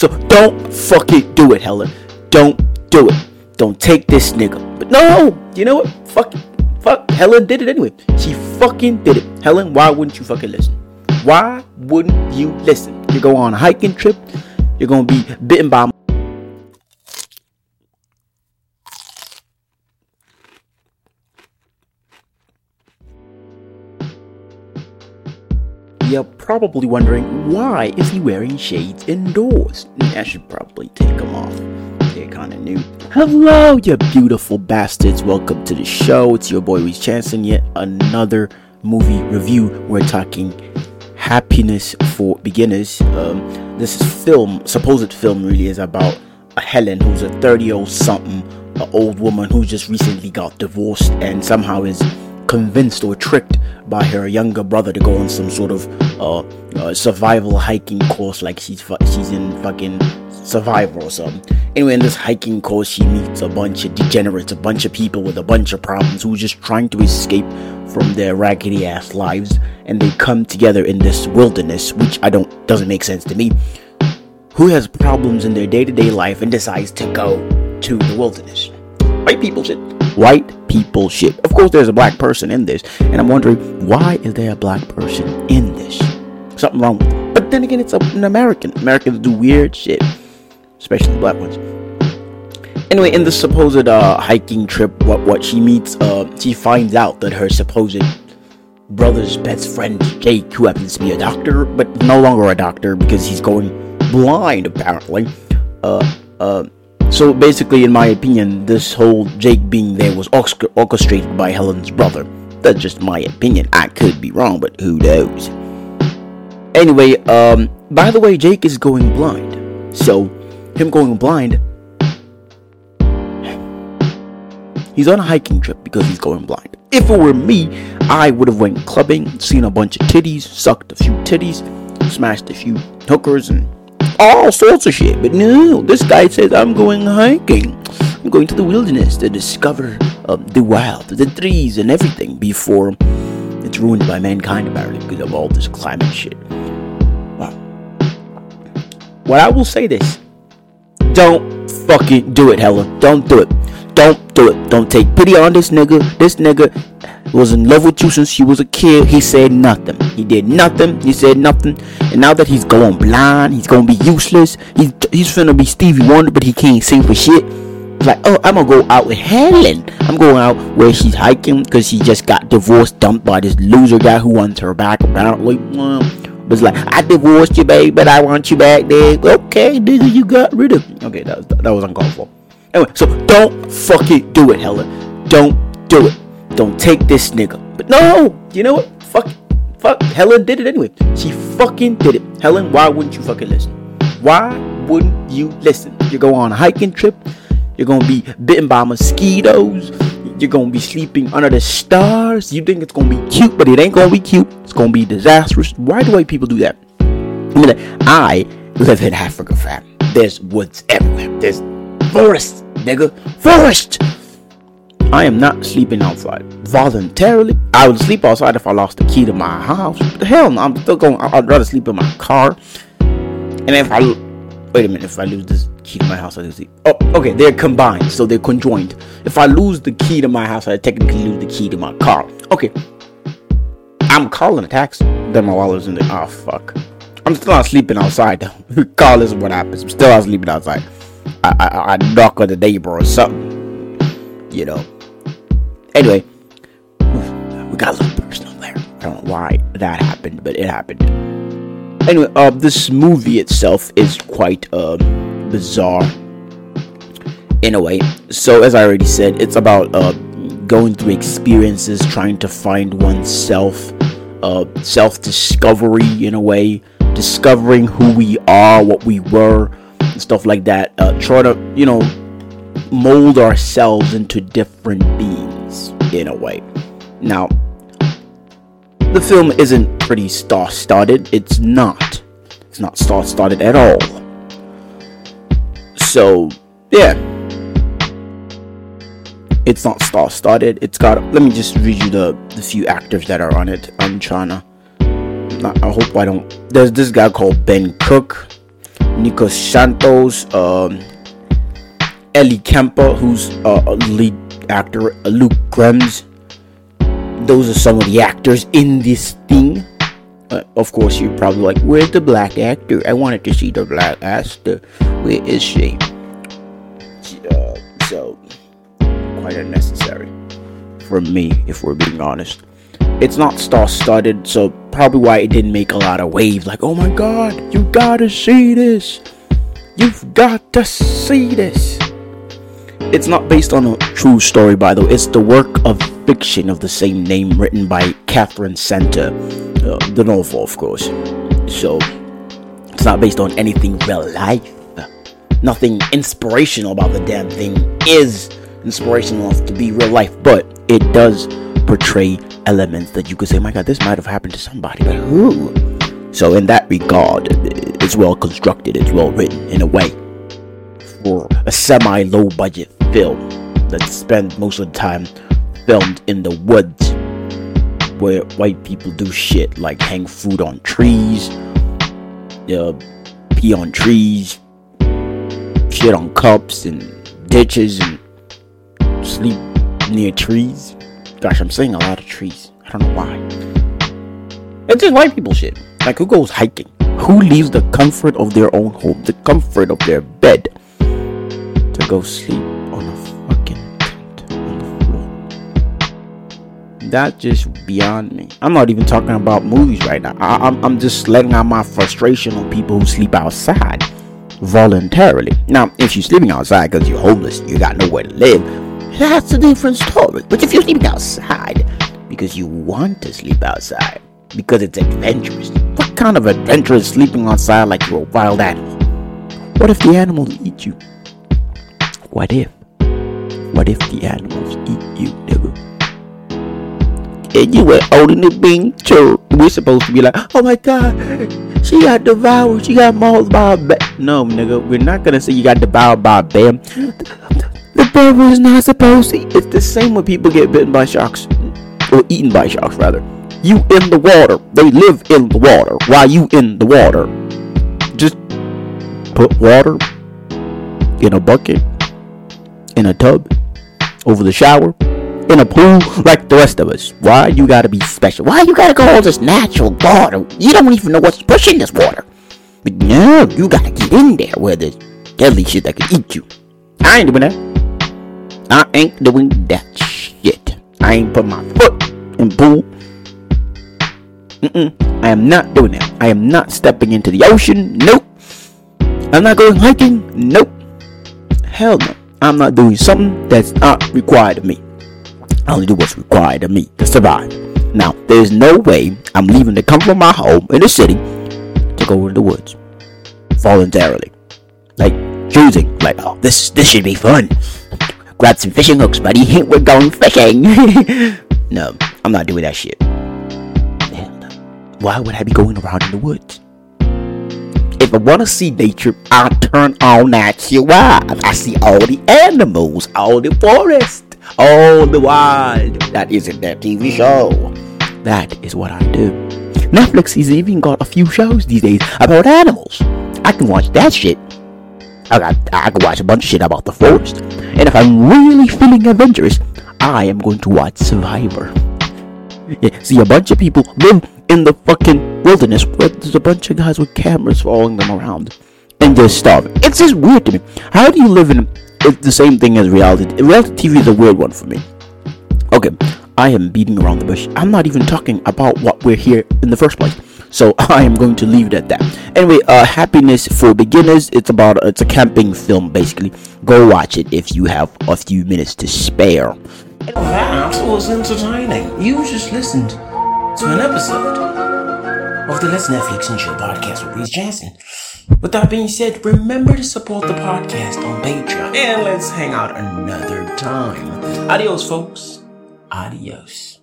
So don't fucking do it, Helen. Don't do it. Don't take this nigga. But no, you know what? Fuck, fuck. Helen did it anyway. She fucking did it. Helen, why wouldn't you fucking listen? Why wouldn't you listen? You go on a hiking trip. You're gonna be bitten by. You're probably wondering why is he wearing shades indoors? I should probably take them off. They're kind of new. Hello, you beautiful bastards. Welcome to the show. It's your boy Reese Chanson. Yet another movie review. We're talking Happiness for Beginners. Um, this is film, supposed film, really is about a Helen who's a 30 year old something, an old woman who just recently got divorced and somehow is convinced or tricked by her younger brother to go on some sort of uh, uh, survival hiking course, like she's fu- she's in fucking Survivor or something. Anyway, in this hiking course, she meets a bunch of degenerates, a bunch of people with a bunch of problems who are just trying to escape from their raggedy ass lives, and they come together in this wilderness, which I don't doesn't make sense to me. Who has problems in their day to day life and decides to go to the wilderness? White people shit. White people shit. Of course, there's a black person in this, and I'm wondering why is there a black person in this? Something wrong with it. But then again, it's an American. Americans do weird shit, especially black ones. Anyway, in the supposed uh, hiking trip, what what she meets, uh, she finds out that her supposed brother's best friend Jake, who happens to be a doctor, but no longer a doctor because he's going blind apparently. Uh, uh, so basically, in my opinion, this whole Jake being there was orchestrated by Helen's brother. That's just my opinion. I could be wrong, but who knows? Anyway, um, by the way, Jake is going blind. So, him going blind, he's on a hiking trip because he's going blind. If it were me, I would have went clubbing, seen a bunch of titties, sucked a few titties, smashed a few hookers, and all sorts of shit. But no, this guy says I'm going hiking. I'm going to the wilderness to discover uh, the wild, the trees, and everything before it's ruined by mankind apparently because of all this climate shit. Wow. What I will say this: Don't fucking do it, Helen. Don't do it. Don't do it. Don't take pity on this nigga. This nigga was in love with you since he was a kid. He said nothing. He did nothing. He said nothing. And now that he's going blind, he's gonna be useless. He's he's finna be Stevie Wonder, but he can't sing for shit. Like, oh, I'm gonna go out with Helen. I'm going out where she's hiking because she just got divorced, dumped by this loser guy who wants her back. Apparently, well, it's like, I divorced you, babe, but I want you back, there. Okay, nigga, you got rid of. Me. Okay, that was that was uncalled for. Anyway, so don't fucking do it, Helen. Don't do it. Don't take this nigga. But no, you know what? Fuck, fuck. Helen did it anyway. She fucking did it. Helen, why wouldn't you fucking listen? Why wouldn't you listen? You go on a hiking trip. You're gonna be bitten by mosquitoes. You're gonna be sleeping under the stars. You think it's gonna be cute, but it ain't gonna be cute. It's gonna be disastrous. Why do white people do that? I mean, I live in Africa, fam. There's woods everywhere. There's forest, nigga. Forest. I am not sleeping outside voluntarily. I would sleep outside if I lost the key to my house. The hell no, I'm still going. I'd rather sleep in my car. And if I wait a minute, if I lose this key to my house, I lose the. Oh, okay, they're combined, so they're conjoined. If I lose the key to my house, I technically lose the key to my car. Okay, I'm calling a taxi. Then my wallet's in the. Oh fuck. I'm still not sleeping outside. Regardless of what happens, I'm still not sleeping outside. I, I, I knock on the neighbor or something. You know. Anyway, we got a little personal there. I don't know why that happened, but it happened. Anyway, uh, this movie itself is quite uh, bizarre in a way. So, as I already said, it's about uh, going through experiences, trying to find oneself, uh, self discovery in a way, discovering who we are, what we were, and stuff like that. Uh, try to, you know, mold ourselves into different beings in a way. Now, the film isn't pretty star studded. It's not. It's not star studded at all. So, yeah. It's not star studded. It's got. Let me just read you the, the few actors that are on it. I'm trying to. I hope I don't. There's this guy called Ben Cook. Nico Santos, um, Ellie Kemper, who's a lead actor, Luke Grimes. Those are some of the actors in this thing. Uh, of course, you're probably like, "Where's the black actor? I wanted to see the black actor. Where is she?" Uh, so, quite unnecessary for me, if we're being honest. It's not star-studded, so probably why it didn't make a lot of waves. Like, oh my god, you gotta see this. You've got to see this. It's not based on a true story, by the way. It's the work of fiction of the same name written by Katherine Center, uh, the novel, of course. So, it's not based on anything real life. Nothing inspirational about the damn thing is inspirational enough to be real life, but it does portray elements that you could say, my god, this might have happened to somebody, but who? So, in that regard, it's well constructed, it's well written in a way for a semi low budget film that spent most of the time filmed in the woods where white people do shit like hang food on trees, uh, pee on trees, shit on cups and ditches, and sleep near trees. Gosh, I'm saying a lot of trees. I don't know why. It's just white people shit. Like, who goes hiking? Who leaves the comfort of their own home, the comfort of their bed, to go sleep on a fucking tent on the floor? That just beyond me. I'm not even talking about movies right now. I, I'm, I'm just letting out my frustration on people who sleep outside voluntarily. Now, if you're sleeping outside because you're homeless, you got nowhere to live, that's a different story. But if you're sleeping outside because you want to sleep outside, because it's adventurous, what kind of adventure is sleeping outside like you're a wild animal? What if the animals eat you? What if? What if the animals eat you, nigga? And you were holding the being too. We're supposed to be like, oh my god, she got devoured, she got mauled by a bear. No, nigga, we're not gonna say you got devoured by a bear. The bear was not supposed to. It's the same when people get bitten by sharks, or eaten by sharks, rather. You in the water, they live in the water. Why you in the water? Just put water in a bucket, in a tub, over the shower, in a pool like the rest of us. Why you gotta be special? Why you gotta go all this natural water? You don't even know what's pushing this water. But no, you gotta get in there where there's deadly shit that can eat you. I ain't doing that. I ain't doing that shit. I ain't put my foot in pool. Mm-mm. I am not doing that. I am not stepping into the ocean. Nope. I'm not going hiking. Nope. Hell no. I'm not doing something that's not required of me. I only do what's required of me to survive. Now, there's no way I'm leaving the comfort of my home in the city to go into the woods voluntarily. Like choosing, like, oh, this this should be fun. Grab some fishing hooks, buddy. We're going fishing. no, I'm not doing that shit. Why would I be going around in the woods? If I want to see nature, I turn on Natural Wild. I see all the animals, all the forest, all the wild. That isn't that TV show. That is what I do. Netflix has even got a few shows these days about animals. I can watch that shit I got I can watch a bunch of shit about the forest. And if I'm really feeling adventurous, I am going to watch Survivor. Yeah, see a bunch of people live in the fucking wilderness where there's a bunch of guys with cameras following them around and they're starving. It's just weird to me. How do you live in the same thing as reality? Reality TV is a weird one for me. Okay, I am beating around the bush. I'm not even talking about what we're here in the first place. So I am going to leave it at that. Anyway, uh, Happiness for Beginners. It's about it's a camping film basically. Go watch it if you have a few minutes to spare. That was entertaining. You just listened to an episode of the Let's Netflix and Chill podcast with Reese Jansen. With that being said, remember to support the podcast on Patreon and let's hang out another time. Adios, folks. Adios.